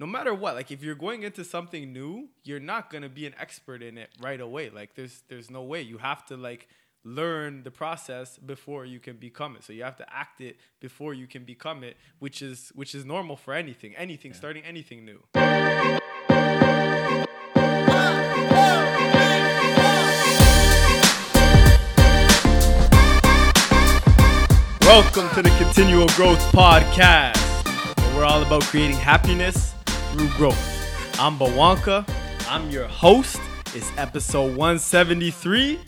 no matter what, like if you're going into something new, you're not gonna be an expert in it right away. Like there's there's no way. You have to like learn the process before you can become it. So you have to act it before you can become it, which is which is normal for anything, anything, yeah. starting anything new. Welcome to the Continual Growth Podcast, we're all about creating happiness through growth. I'm Bawanka. I'm your host. It's episode 173.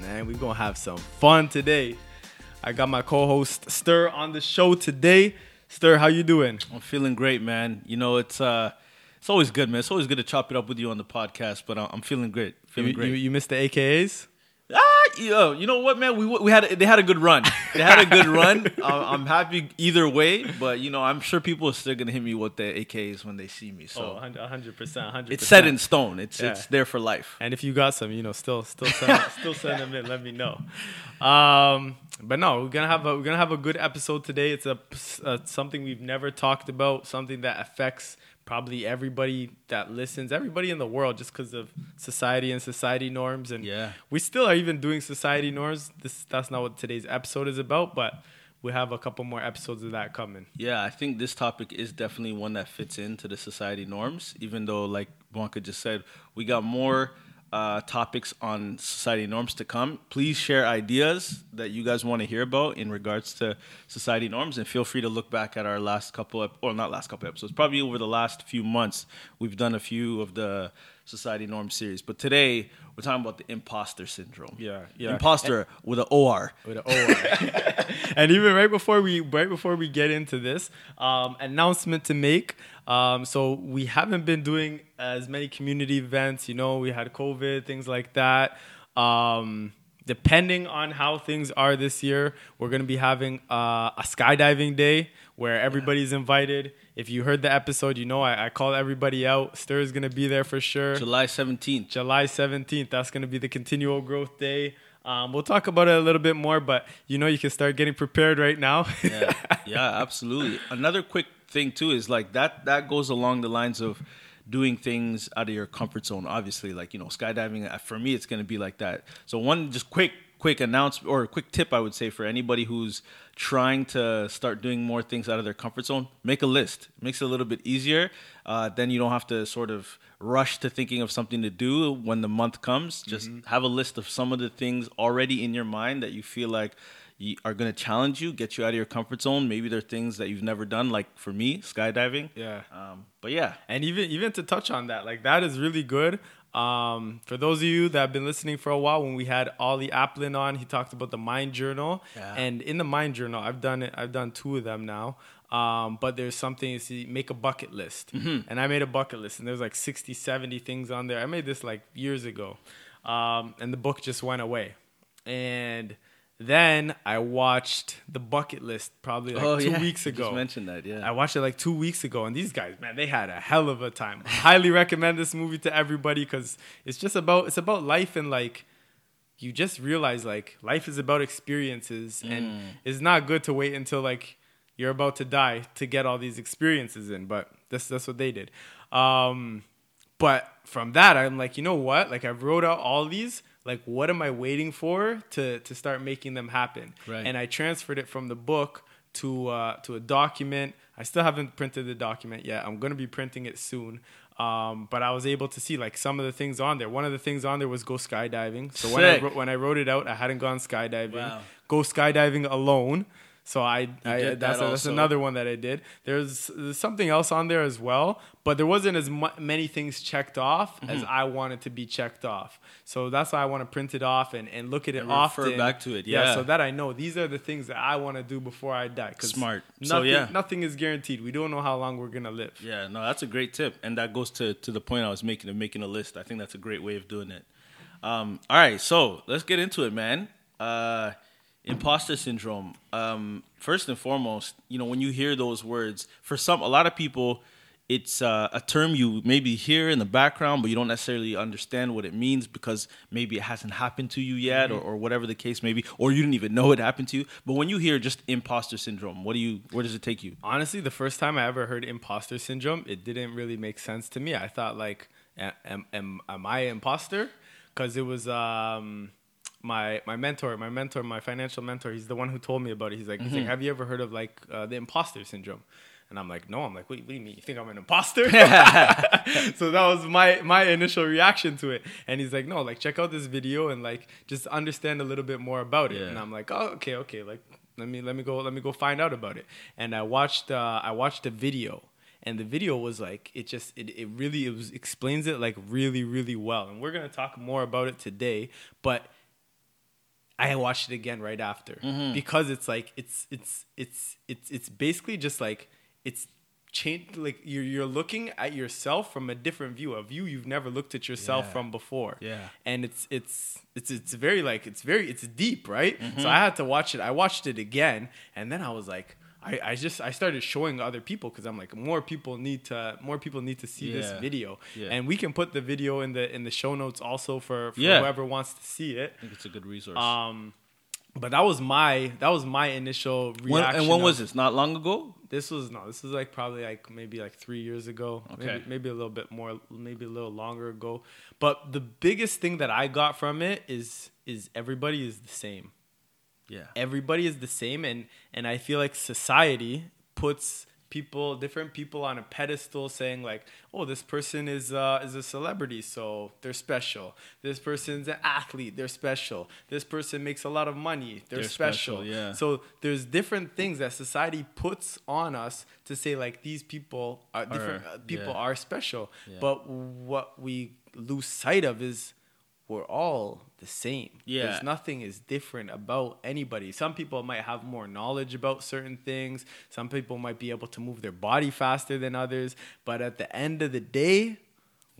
Man, we're gonna have some fun today. I got my co-host Stir on the show today. Stir, how you doing? I'm feeling great, man. You know, it's uh it's always good, man. It's always good to chop it up with you on the podcast, but I'm feeling great. Feeling you, great. You, you missed the AKAs? Yo, you know what, man? We we had they had a good run. They had a good run. I'm happy either way, but you know, I'm sure people are still gonna hit me with the AKs when they see me. So, oh, 100 percent, 100. It's set in stone. It's yeah. it's there for life. And if you got some, you know, still still send, still send them in. Let me know. Um, but no, we're gonna have a we're gonna have a good episode today. It's a, a something we've never talked about, something that affects probably everybody that listens, everybody in the world, just because of society and society norms. And yeah, we still are even doing society norms. This that's not what today's episode is about, but we have a couple more episodes of that coming. Yeah, I think this topic is definitely one that fits into the society norms. Even though, like Bawanka just said, we got more uh, topics on society norms to come. Please share ideas that you guys want to hear about in regards to society norms, and feel free to look back at our last couple, ep- or not last couple episodes, probably over the last few months. We've done a few of the society norm series, but today we're talking about the imposter syndrome. Yeah, yeah, imposter and, with an OR. With an OR. and even right before we right before we get into this um, announcement to make. Um, so we haven't been doing as many community events. You know, we had COVID, things like that. Um, depending on how things are this year, we're going to be having uh, a skydiving day where everybody's yeah. invited. If you heard the episode, you know I, I called everybody out. Stir is going to be there for sure. July 17th. July 17th. That's going to be the continual growth day. Um, we'll talk about it a little bit more, but you know you can start getting prepared right now. yeah, yeah, absolutely. Another quick thing too is like that that goes along the lines of doing things out of your comfort zone obviously like you know skydiving uh, for me it's going to be like that so one just quick quick announcement or a quick tip i would say for anybody who's trying to start doing more things out of their comfort zone make a list it makes it a little bit easier uh, then you don't have to sort of rush to thinking of something to do when the month comes just mm-hmm. have a list of some of the things already in your mind that you feel like are going to challenge you, get you out of your comfort zone. Maybe there are things that you've never done, like for me, skydiving. Yeah. Um, but yeah, and even even to touch on that, like that is really good. Um, for those of you that have been listening for a while, when we had Ollie Aplin on, he talked about the Mind Journal, yeah. and in the Mind Journal, I've done it. I've done two of them now. Um, but there's something see, make a bucket list, mm-hmm. and I made a bucket list, and there's like 60, 70 things on there. I made this like years ago, um, and the book just went away, and then I watched the bucket list probably like oh, two yeah. weeks ago. You mentioned that, yeah. I watched it like two weeks ago, and these guys, man, they had a hell of a time. I highly recommend this movie to everybody because it's just about it's about life and like you just realize like life is about experiences, mm. and it's not good to wait until like you're about to die to get all these experiences in. But that's that's what they did. Um, but from that, I'm like, you know what? Like I wrote out all these like what am i waiting for to to start making them happen right. and i transferred it from the book to uh, to a document i still haven't printed the document yet i'm going to be printing it soon um, but I was able to see like some of the things on there. One of the things on there was go skydiving. So when I, when I wrote it out, I hadn't gone skydiving. Wow. Go skydiving alone. So I, I that that's, a, that's another one that I did. There's, there's, something else on there as well, but there wasn't as mu- many things checked off mm-hmm. as I wanted to be checked off. So that's why I want to print it off and, and look at it and often. Refer back to it, yeah. yeah. So that I know these are the things that I want to do before I die. Smart. Nothing, so yeah, nothing is guaranteed. We don't know how long we're gonna live. Yeah, no, that's a great tip, and that goes to to the point I was making of making a list. I think that's a great way of doing it. Um, all right, so let's get into it, man. Uh, imposter syndrome. Um, first and foremost, you know, when you hear those words, for some, a lot of people, it's uh, a term you maybe hear in the background, but you don't necessarily understand what it means because maybe it hasn't happened to you yet, mm-hmm. or, or, whatever the case may be, or you didn't even know it happened to you. But when you hear just imposter syndrome, what do you? Where does it take you? Honestly, the first time I ever heard imposter syndrome, it didn't really make sense to me. I thought like, am am, am I an imposter? Because it was. Um, my my mentor, my mentor, my financial mentor, he's the one who told me about it. He's like, mm-hmm. he's like mm-hmm. have you ever heard of like uh, the imposter syndrome? And I'm like, no. I'm like, wait, what do you mean? You think I'm an imposter? so that was my my initial reaction to it. And he's like, no, like check out this video and like just understand a little bit more about it. Yeah. And I'm like, oh, okay, okay. Like let me let me go let me go find out about it. And I watched uh, I watched a video and the video was like it just it, it really it was explains it like really really well and we're gonna talk more about it today but I watched it again right after mm-hmm. because it's like it's it's it's it's it's basically just like it's changed like you're you're looking at yourself from a different view a view you've never looked at yourself yeah. from before yeah and it's it's it's it's very like it's very it's deep right mm-hmm. so i had to watch it i watched it again and then i was like I, I just I started showing other people because I'm like more people need to more people need to see yeah. this video yeah. and we can put the video in the in the show notes also for, for yeah. whoever wants to see it. I think it's a good resource. Um, but that was my that was my initial reaction. When, and when of, was this? Not long ago. This was no. This was like probably like maybe like three years ago. Okay. Maybe, maybe a little bit more. Maybe a little longer ago. But the biggest thing that I got from it is is everybody is the same. Yeah. Everybody is the same, and and I feel like society puts people different people on a pedestal saying like oh this person is uh, is a celebrity so they're special this person's an athlete they're special this person makes a lot of money they're, they're special. special. yeah so there's different things that society puts on us to say like these people are different uh, people yeah. are special yeah. but what we lose sight of is we're all the same. Yeah. There's nothing is different about anybody. Some people might have more knowledge about certain things. Some people might be able to move their body faster than others. But at the end of the day,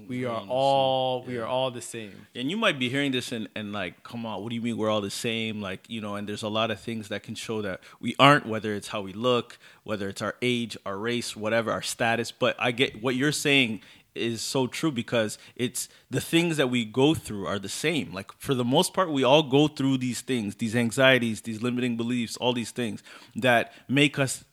we are all yeah. we are all the same. And you might be hearing this and, and like, come on, what do you mean we're all the same? Like, you know, and there's a lot of things that can show that we aren't, whether it's how we look, whether it's our age, our race, whatever, our status. But I get what you're saying is so true because it's the things that we go through are the same. Like for the most part, we all go through these things, these anxieties, these limiting beliefs, all these things that make us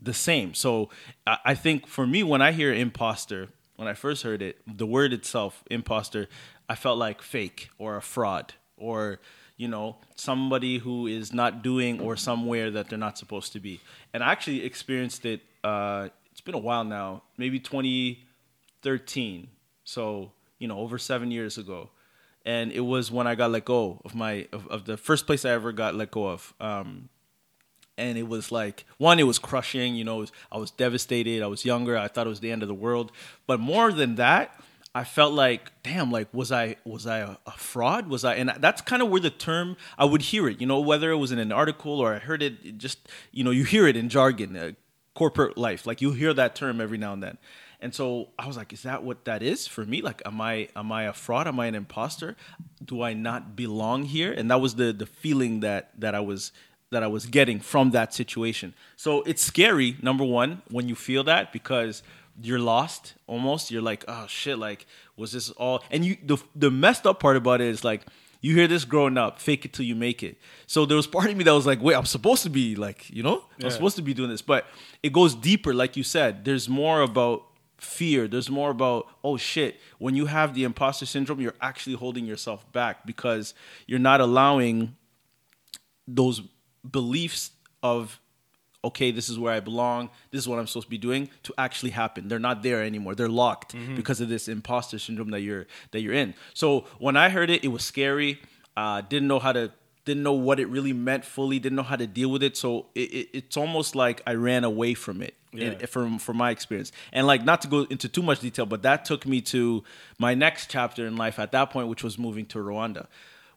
the same. So I think for me, when I hear imposter, when I first heard it, the word itself, imposter, I felt like fake or a fraud or you know somebody who is not doing or somewhere that they're not supposed to be. And I actually experienced it. Uh, it's been a while now, maybe twenty 13. So, you know, over seven years ago. And it was when I got let go of my, of, of the first place I ever got let go of. Um, and it was like, one, it was crushing. You know, was, I was devastated. I was younger. I thought it was the end of the world. But more than that, I felt like, damn, like was I was I a, a, fraud? Was I? And that's kind of where the term I would hear it. You know, whether it was in an article or I heard it, it just you know, you hear it in jargon, uh, corporate life. Like you hear that term every now and then. And so I was like, is that what that is for me? Like, am I am I a fraud? Am I an imposter? Do I not belong here? And that was the the feeling that that I was that I was getting from that situation. So it's scary, number one, when you feel that because you're lost almost. You're like, oh shit, like was this all and you the the messed up part about it is like you hear this growing up, fake it till you make it. So there was part of me that was like, wait, I'm supposed to be like, you know, yeah. I'm supposed to be doing this. But it goes deeper, like you said. There's more about fear. There's more about, oh shit, when you have the imposter syndrome, you're actually holding yourself back because you're not allowing those beliefs of, okay, this is where I belong, this is what I'm supposed to be doing, to actually happen. They're not there anymore. They're locked mm-hmm. because of this imposter syndrome that you're that you're in. So when I heard it, it was scary. Uh, didn't know how to didn't know what it really meant fully, didn't know how to deal with it. So it, it, it's almost like I ran away from it yeah. in, from from my experience. And like not to go into too much detail, but that took me to my next chapter in life at that point, which was moving to Rwanda,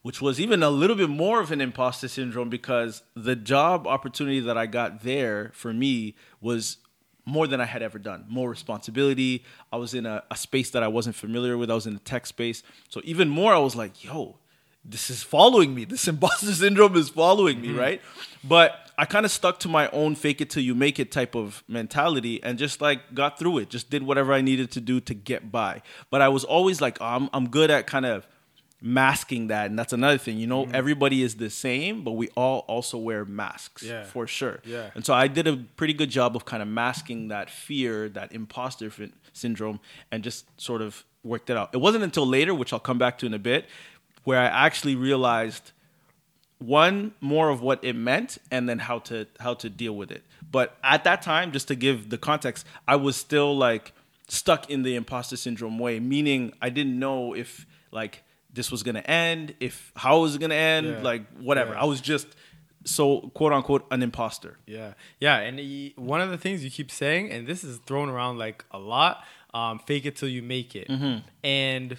which was even a little bit more of an imposter syndrome because the job opportunity that I got there for me was more than I had ever done. More responsibility. I was in a, a space that I wasn't familiar with. I was in the tech space. So even more, I was like, yo, this is following me. This imposter syndrome is following me, mm-hmm. right? But I kind of stuck to my own fake it till you make it type of mentality and just like got through it. Just did whatever I needed to do to get by. But I was always like, oh, I'm I'm good at kind of masking that and that's another thing you know mm-hmm. everybody is the same but we all also wear masks yeah. for sure yeah and so i did a pretty good job of kind of masking that fear that imposter syndrome and just sort of worked it out it wasn't until later which i'll come back to in a bit where i actually realized one more of what it meant and then how to how to deal with it but at that time just to give the context i was still like stuck in the imposter syndrome way meaning i didn't know if like this was gonna end, if how was it gonna end, yeah. like whatever. Yeah. I was just so quote unquote an imposter. Yeah, yeah. And he, one of the things you keep saying, and this is thrown around like a lot, um, fake it till you make it. Mm-hmm. And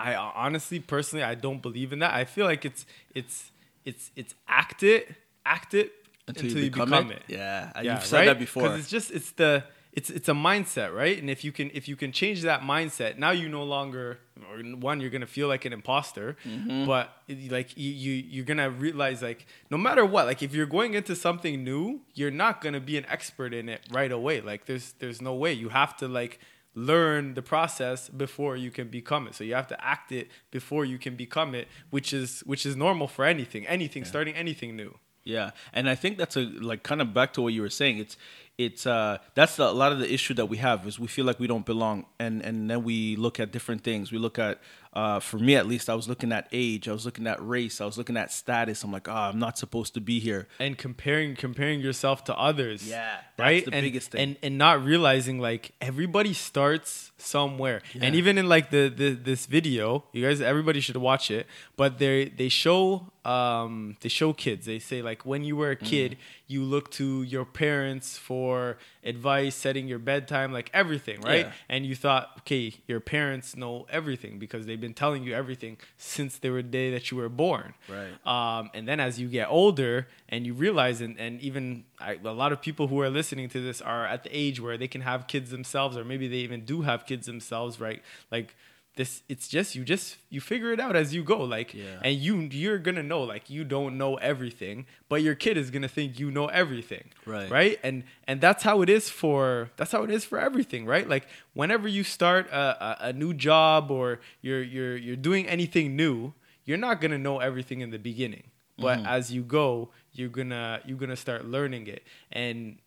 I honestly, personally, I don't believe in that. I feel like it's it's it's it's act it, act it until, until you, you, become, become it. it. Yeah, yeah, you've said right? that before. Because it's just it's the it's it's a mindset, right? And if you can if you can change that mindset, now you no longer or one you're gonna feel like an imposter, mm-hmm. but like you, you you're gonna realize like no matter what, like if you're going into something new, you're not gonna be an expert in it right away. Like there's there's no way. You have to like learn the process before you can become it. So you have to act it before you can become it, which is which is normal for anything, anything, yeah. starting anything new. Yeah, and I think that's a like kind of back to what you were saying. It's it's uh that's a lot of the issue that we have is we feel like we don't belong and and then we look at different things we look at uh, for me at least, I was looking at age, I was looking at race, I was looking at status. I'm like, oh, I'm not supposed to be here. And comparing comparing yourself to others. Yeah, right. the and, biggest thing. And and not realizing like everybody starts somewhere. Yeah. And even in like the, the this video, you guys, everybody should watch it. But they they show um they show kids. They say like when you were a kid, mm. you look to your parents for advice, setting your bedtime, like everything, right? Yeah. And you thought, okay, your parents know everything because they've been telling you everything since the day that you were born. Right. Um, and then as you get older and you realize, and, and even I, a lot of people who are listening to this are at the age where they can have kids themselves, or maybe they even do have kids themselves, right? Like, this it's just you just you figure it out as you go like yeah. and you you're gonna know like you don't know everything but your kid is gonna think you know everything right right and and that's how it is for that's how it is for everything right like whenever you start a, a, a new job or you're you're you're doing anything new you're not gonna know everything in the beginning but mm-hmm. as you go you're gonna you're gonna start learning it. And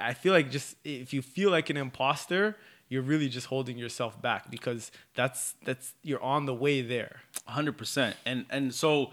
i feel like just if you feel like an imposter you're really just holding yourself back because that's that's you're on the way there. 100% and and so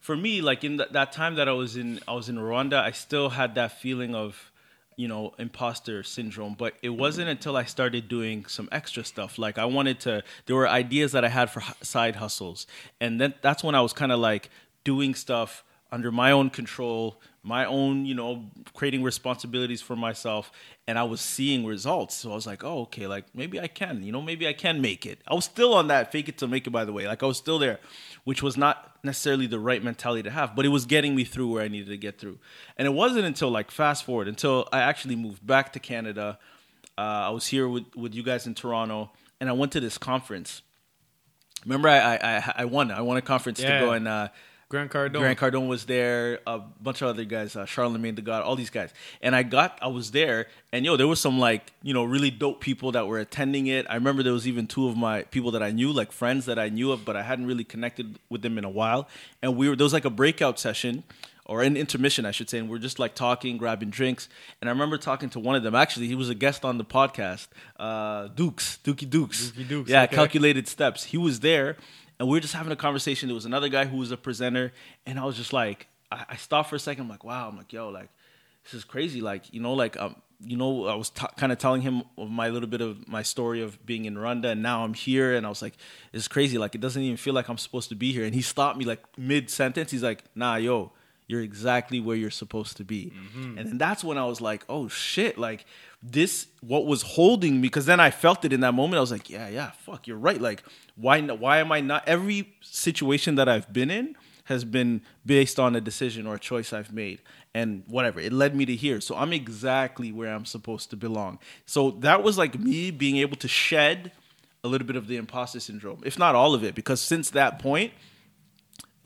for me like in th- that time that i was in i was in rwanda i still had that feeling of you know imposter syndrome. But it wasn't until i started doing some extra stuff. Like i wanted to there were ideas that i had for side hustles. And then that's when i was kind of like doing stuff under my own control my own, you know, creating responsibilities for myself, and I was seeing results. So I was like, oh, okay, like maybe I can, you know, maybe I can make it. I was still on that fake it to make it, by the way. Like I was still there, which was not necessarily the right mentality to have, but it was getting me through where I needed to get through. And it wasn't until like fast forward until I actually moved back to Canada. Uh, I was here with with you guys in Toronto, and I went to this conference. Remember, I I, I won. I won a conference yeah. to go and. Uh, Grant Cardone. Grant Cardone was there. A bunch of other guys, uh, Charlemagne the God, all these guys. And I got, I was there, and yo, there was some like, you know, really dope people that were attending it. I remember there was even two of my people that I knew, like friends that I knew of, but I hadn't really connected with them in a while. And we were there was like a breakout session or an intermission, I should say, and we're just like talking, grabbing drinks. And I remember talking to one of them. Actually, he was a guest on the podcast, uh, Dukes, Dookie Dukes. Dookie Dukes. Yeah, okay. calculated steps. He was there, and we were just having a conversation. There was another guy who was a presenter, and I was just like, I, I stopped for a second. I'm like, wow. I'm like, yo, like, this is crazy. Like, you know, like, um, you know, I was t- kind of telling him of my little bit of my story of being in Rwanda, and now I'm here, and I was like, it's crazy. Like, it doesn't even feel like I'm supposed to be here. And he stopped me like mid sentence. He's like, nah, yo, you're exactly where you're supposed to be. Mm-hmm. And then that's when I was like, oh shit, like this what was holding me because then I felt it in that moment. I was like, yeah, yeah, fuck, you're right. Like why why am I not every situation that I've been in has been based on a decision or a choice I've made and whatever. It led me to here. So I'm exactly where I'm supposed to belong. So that was like me being able to shed a little bit of the imposter syndrome, if not all of it, because since that point,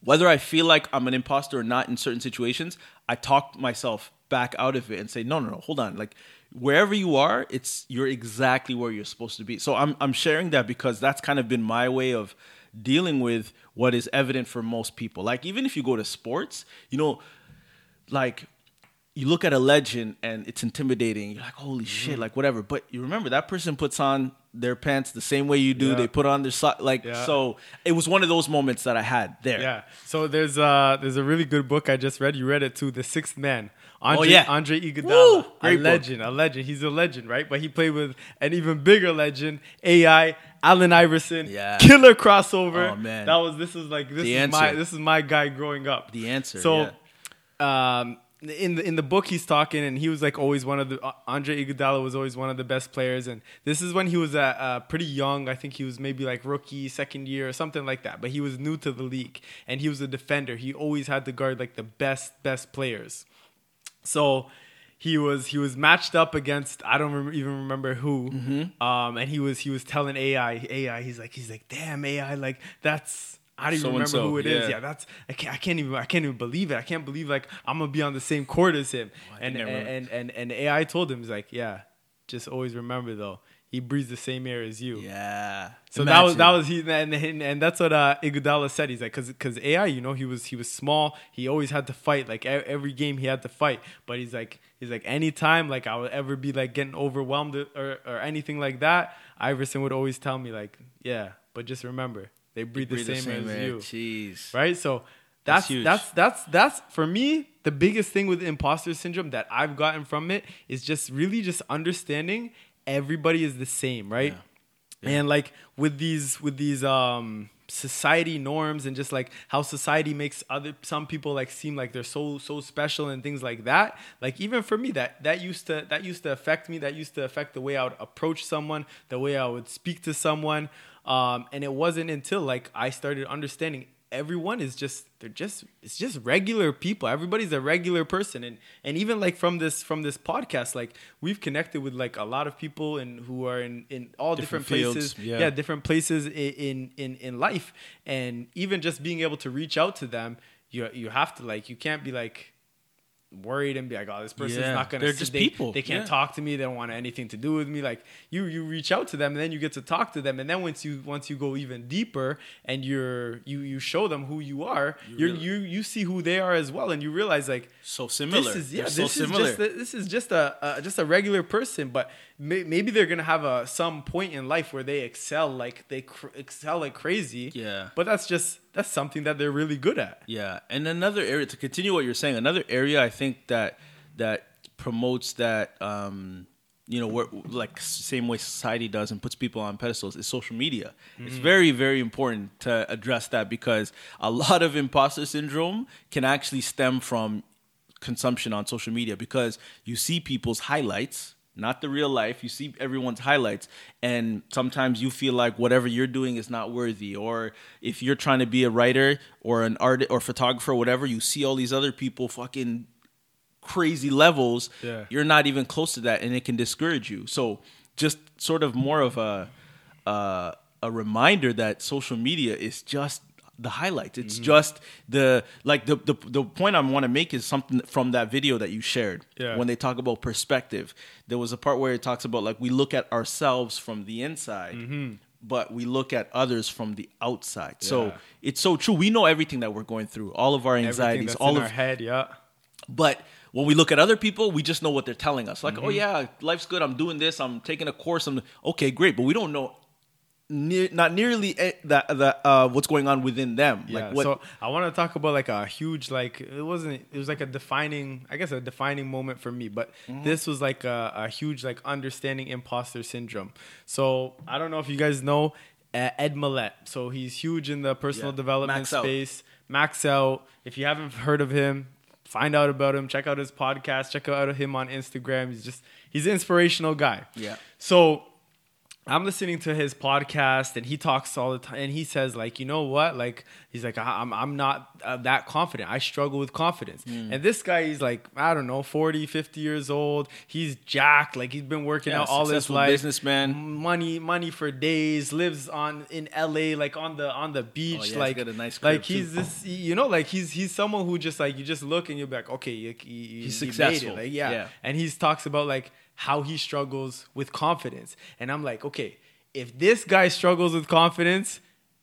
whether I feel like I'm an imposter or not in certain situations, I talk myself back out of it and say, no, no, no, hold on. Like wherever you are, it's you're exactly where you're supposed to be. So I'm I'm sharing that because that's kind of been my way of dealing with what is evident for most people. Like even if you go to sports, you know, like you look at a legend and it's intimidating. You're like, holy shit, Mm-hmm. like whatever. But you remember that person puts on their pants the same way you do. Yeah. They put on their so- like Yeah. so. It was one of those moments that I had there. Yeah. So there's uh there's a really good book I just read. You read it too, The Sixth Man. Andre, Oh, yeah. Andre Iguodala, Woo! a Great book. legend, a legend. He's a legend, right? But he played with an even bigger legend, AI, Allen Iverson, Yeah. killer crossover. Oh, man. that was this is like this The is my this is my guy growing up. The answer, So, um, in the in the book he's talking, and he was like always one of the uh, Andre Iguodala was always one of the best players, and this is when he was uh, uh, pretty young. I think he was maybe like rookie, second year, or something like that. But he was new to the league, and he was a defender. He always had to guard like the best best players. So he was he was matched up against I don't rem- even remember who, Mm-hmm. um, and he was he was telling AI AI he's like he's like damn AI like that's I don't even remember who it is. yeah. Yeah, that's I can't I can't even I can't even believe it. I can't believe like I'm gonna be on the same court as him. I and, and and and and AI told him he's like yeah, just always remember though he breathes the same air as you. yeah. So that was that was he and, and and that's what uh, Iguodala said. He's like, cause cause AI, you know, he was he was small. He always had to fight. Like every game, he had to fight. But he's like he's like anytime like I would ever be like getting overwhelmed or or anything like that, Iverson would always tell me like, yeah, but just remember they breathe, Breathe the same, as air. you, Jeez. right? So That's that's that's that's that's for me the biggest thing with imposter syndrome that I've gotten from it is just really just understanding everybody is the same, right? and like with these with these um society norms and just like how society makes other some people like seem like they're so so special and things like that like even for me that that used to that used to affect me. That used to affect the way i would approach someone the way i would speak to someone. Um and it wasn't until like i started understanding everyone is just they're just it's just regular people. Everybody's a regular person. And and even like from this from this podcast like we've connected with like a lot of people and who are in in all different, Different places. yeah. yeah different places in in in life. And even just being able to reach out to them you you have to like you can't be like worried and be like oh this person's Yeah, not gonna they're see- just they, people, they can't yeah. talk to me they don't want anything to do with me like you you reach out to them and then you get to talk to them and then once you once you go even deeper and you're you you show them who you are you really- you you see who they are as well and you realize like So similar. this is yeah. They're This so is similar. just a, this is just a, a just a regular person, but may, maybe they're gonna have a some point in life where they excel like they cr- excel like crazy. Yeah. But that's just that's something that they're really good at. Yeah, and another area to continue what you're saying, another area I think that that promotes that um, you know, where, like same way society does and puts people on pedestals is social media. It's very very important to address that because a lot of imposter syndrome can actually stem from consumption on social media because you see people's highlights not the real life you see everyone's highlights and sometimes you feel like whatever you're doing is not worthy or if you're trying to be a writer or an artist or photographer or whatever you see all these other people fucking crazy levels Yeah. you're not even close to that and it can discourage you so just sort of more of a uh, a reminder that social media is just the highlights it's Mm-hmm. just the like the the, the point i want to make is something from that video that you shared Yeah. when they talk about perspective there was a part where it talks about like we look at ourselves from the inside but we look at others from the outside so Mm-hmm. It's so true we know everything that we're going through all of our anxieties all of our head, yeah. but when we look at other people, we just know what they're telling us. Like, Mm-hmm. oh yeah, life's good. I'm doing this. I'm taking a course. I'm okay, great. But we don't know, near, not nearly eh, that that uh, what's going on within them. Yeah. Like what? So I want to talk about like a huge like it wasn't it was like a defining I guess a defining moment for me, but Mm-hmm. this was like a, a huge like understanding imposter syndrome. So I don't know if you guys know uh, Ed Mylett. So he's huge in the personal Yeah. development Max Out. space. Max out. If you haven't heard of him, find out about him. Check out his podcast. Check out him on Instagram. He's just he's an inspirational guy. Yeah. So I'm listening to his podcast and he talks all the time and he says like you know what? Like he's like I'm I'm not uh, that confident. I struggle with confidence. Mm. and this guy he's like I don't know 40 50 years old. He's jacked. Like he's been working yeah, out all his life. businessman. Money money for days. Lives on in LA like on the on the beach oh, yeah, like he's nice like he's too. this you know like he's he's someone who just like you just look and you're like okay he, he, he's successful. Like, yeah. yeah. And he talks about like how he struggles with confidence. And I'm like, okay, if this guy struggles with confidence,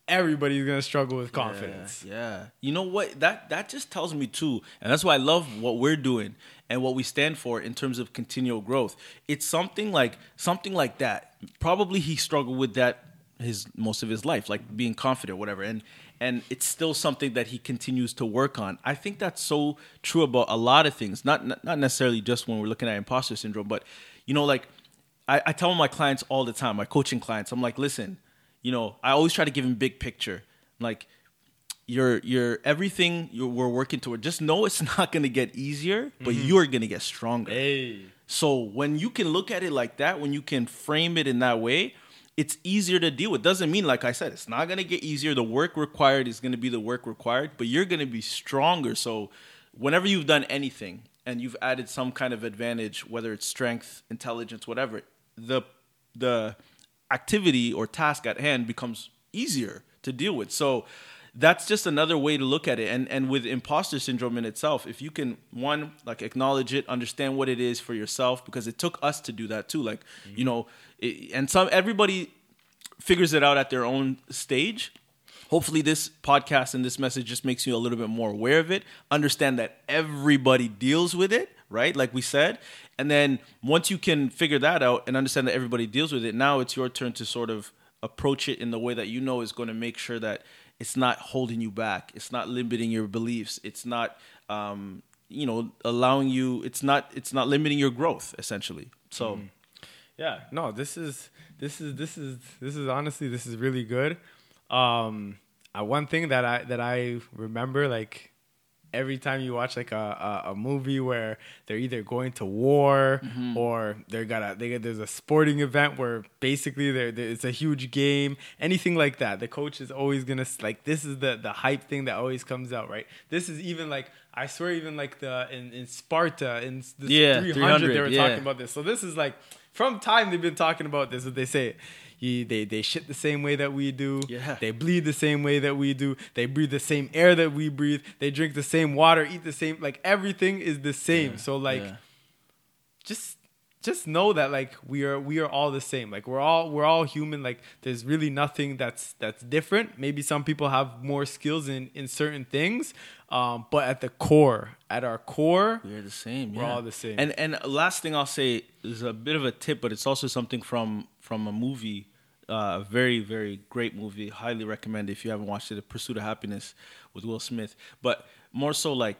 everybody's gonna struggle with confidence. Yeah, yeah. You know what? That that just tells me too, and that's why I love what we're doing and what we stand for in terms of continual growth. It's something like something like that. Probably he struggled with that his most of his life, like being confident, whatever. And and it's still something that he continues to work on. I think that's so true about a lot of things, not not necessarily just when we're looking at imposter syndrome, but you know, like I, I tell my clients all the time, my coaching clients, I'm like, listen, you know, I always try to give them big picture, like you're you're everything you're, we're working toward. Just know it's not gonna get easier, but mm-hmm. you're gonna get stronger. Hey. So when you can look at it like that, when you can frame it in that way, it's easier to deal with. Doesn't mean, like I said, it's not gonna get easier. The work required is gonna be the work required, but you're gonna be stronger. So, whenever you've done anything and you've added some kind of advantage, whether it's strength, intelligence, whatever, the the activity or task at hand becomes easier to deal with. So that's just another way to look at it. And and with imposter syndrome in itself, if you can one like acknowledge it, understand what it is for yourself, because it took us to do that too. Like mm-hmm. you know, it, and some everybody figures it out at their own stage. Hopefully, this podcast and this message just makes you a little bit more aware of it. Understand that everybody deals with it, right? Like we said. And then once you can figure that out and understand that everybody deals with it, now it's your turn to sort of approach it in the way that you know is going to make sure that it's not holding you back. It's not limiting your beliefs. It's not, um, you know, allowing you. It's not. It's not limiting your growth. Essentially. So. Mm-hmm yeah, no, this is this is this is this is honestly this is really good. Um, uh, one thing that I that I remember like every time you watch like a, a, a movie where they're either going to war mm-hmm. or they're got a they there's a sporting event where basically there it's a huge game anything like that the coach is always gonna like this is the the hype thing that always comes out right this is even like I swear even like the in, in Sparta in the yeah, 300, 300 they were yeah. talking about this so this is like from time they've been talking about this. What they say, he, they they shit the same way that we do. Yeah. They bleed the same way that we do. They breathe the same air that we breathe. They drink the same water, eat the same. Like everything is the same. Yeah. So like, yeah. just just know that like we are we are all the same like we're all we're all human like there's really nothing that's that's different maybe some people have more skills in in certain things um, but at the core, at our core, we're the same. We're yeah. all the same. And and last thing I'll say is a bit of a tip, but it's also something from from a movie, uh, a very very great movie. Highly recommend if you haven't watched it, "The Pursuit of Happiness" with Will Smith. But more so like.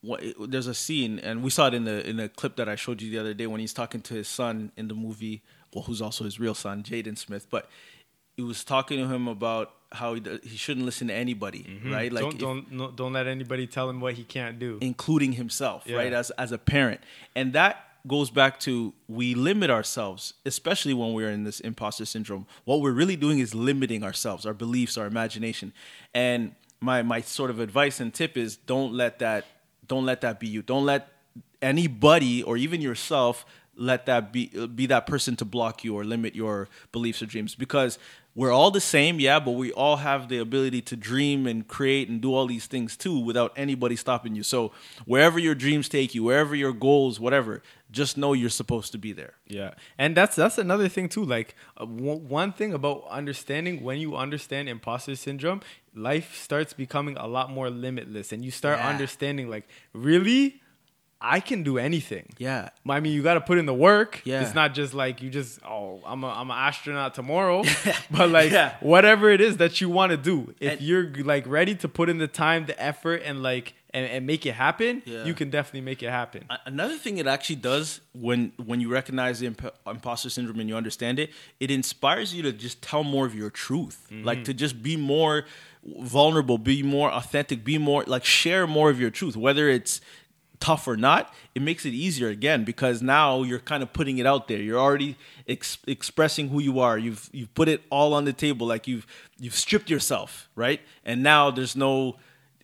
What, there's a scene, and we saw it in the in the clip that I showed you the other day when he's talking to his son in the movie, well, who's also his real son, Jaden Smith. But he was talking to him about how he, he shouldn't listen to anybody, mm-hmm. right? Like don't if, don't no, don't let anybody tell him what he can't do, including himself, yeah. right? As as a parent, and that goes back to we limit ourselves, especially when we're in this imposter syndrome. What we're really doing is limiting ourselves, our beliefs, our imagination, and my my sort of advice and tip is don't let that don't let that be you. Don't let anybody or even yourself let that be be that person to block you or limit your beliefs or dreams because we're all the same, yeah, but we all have the ability to dream and create and do all these things too without anybody stopping you. So wherever your dreams take you, wherever your goals, whatever, just know you're supposed to be there. Yeah, and that's that's another thing too. Like uh, w- one thing about understanding when you understand imposter syndrome, life starts becoming a lot more limitless, and you start yeah. understanding like really I can do anything. Yeah. I mean, you got to put in the work. Yeah. It's not just like you just, oh, I'm a, I'm an astronaut tomorrow. but like yeah. whatever it is that you want to do, if and, you're like ready to put in the time, the effort, and like, and, and make it happen, yeah. you can definitely make it happen. Another thing it actually does when when you recognize the imp- imposter syndrome and you understand it, it inspires you to just tell more of your truth, mm-hmm. like to just be more vulnerable, be more authentic, be more like share more of your truth, whether it's tough or not, it makes it easier again because now you're kind of putting it out there. You're already ex- expressing who you are. You've you've put it all on the table, like you've you've stripped yourself, right? And now there's no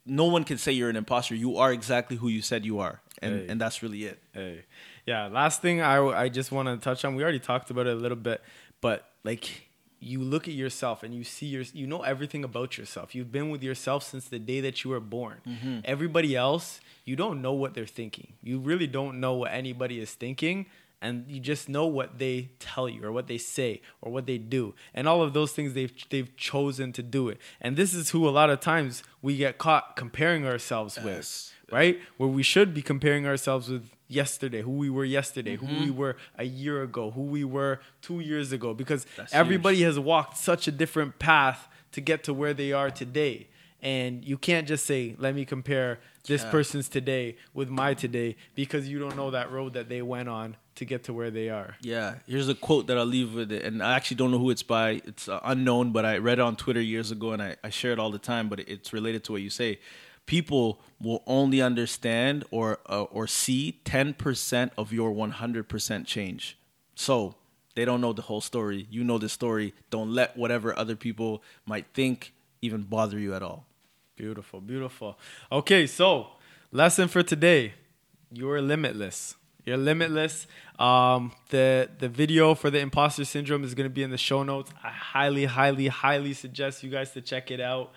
no one can say you're an imposter. You are exactly who you said you are, and Hey. and that's really it. Hey, yeah. Last thing I I just want to touch on. We already talked about it a little bit, but like you look at yourself and you see your you know everything about yourself. You've been with yourself since the day that you were born. Mm-hmm. Everybody else, you don't know what they're thinking. You really don't know what anybody is thinking. And you just know what they tell you, or what they say, or what they do, and all of those things they've they've chosen to do it. And this is who a lot of times we get caught comparing ourselves with right? Where we should be comparing ourselves with yesterday, who we were yesterday, who Mm-hmm. we were a year ago, who we were two years ago, because That's everybody has walked such a different path to get to where they are today. And you can't just say, let me compare this Yeah. person's today with my today because you don't know that road that they went on to get to where they are. Yeah, here's a quote that I'll leave with it, and I actually don't know who it's by. It's uh, unknown, but I read it on Twitter years ago, and I, I share it all the time. But it's related to what you say. People will only understand or uh, or see ten percent of your one hundred percent change. So they don't know the whole story. You know the story. Don't let whatever other people might think even bother you at all. Beautiful, beautiful. Okay, so lesson for today: you're limitless. You're limitless. Um, the the video for the imposter syndrome is going to be in the show notes. I highly, highly, highly suggest you guys to check it out.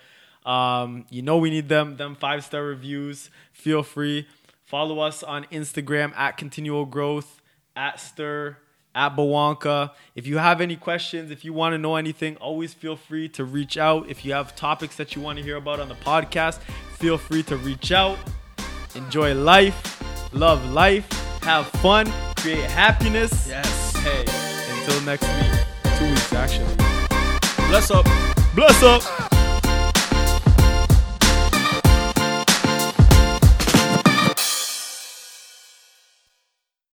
Um, you know we need them them five star reviews. Feel free. Follow us on Instagram at Continual Growth at Stir at Bawanka. If you have any questions, if you want to know anything, always feel free to reach out. If you have topics that you want to hear about on the podcast, feel free to reach out. Enjoy life, love life, have fun, create happiness. Yes. Hey, until next week, two weeks actually. Bless up. Bless up.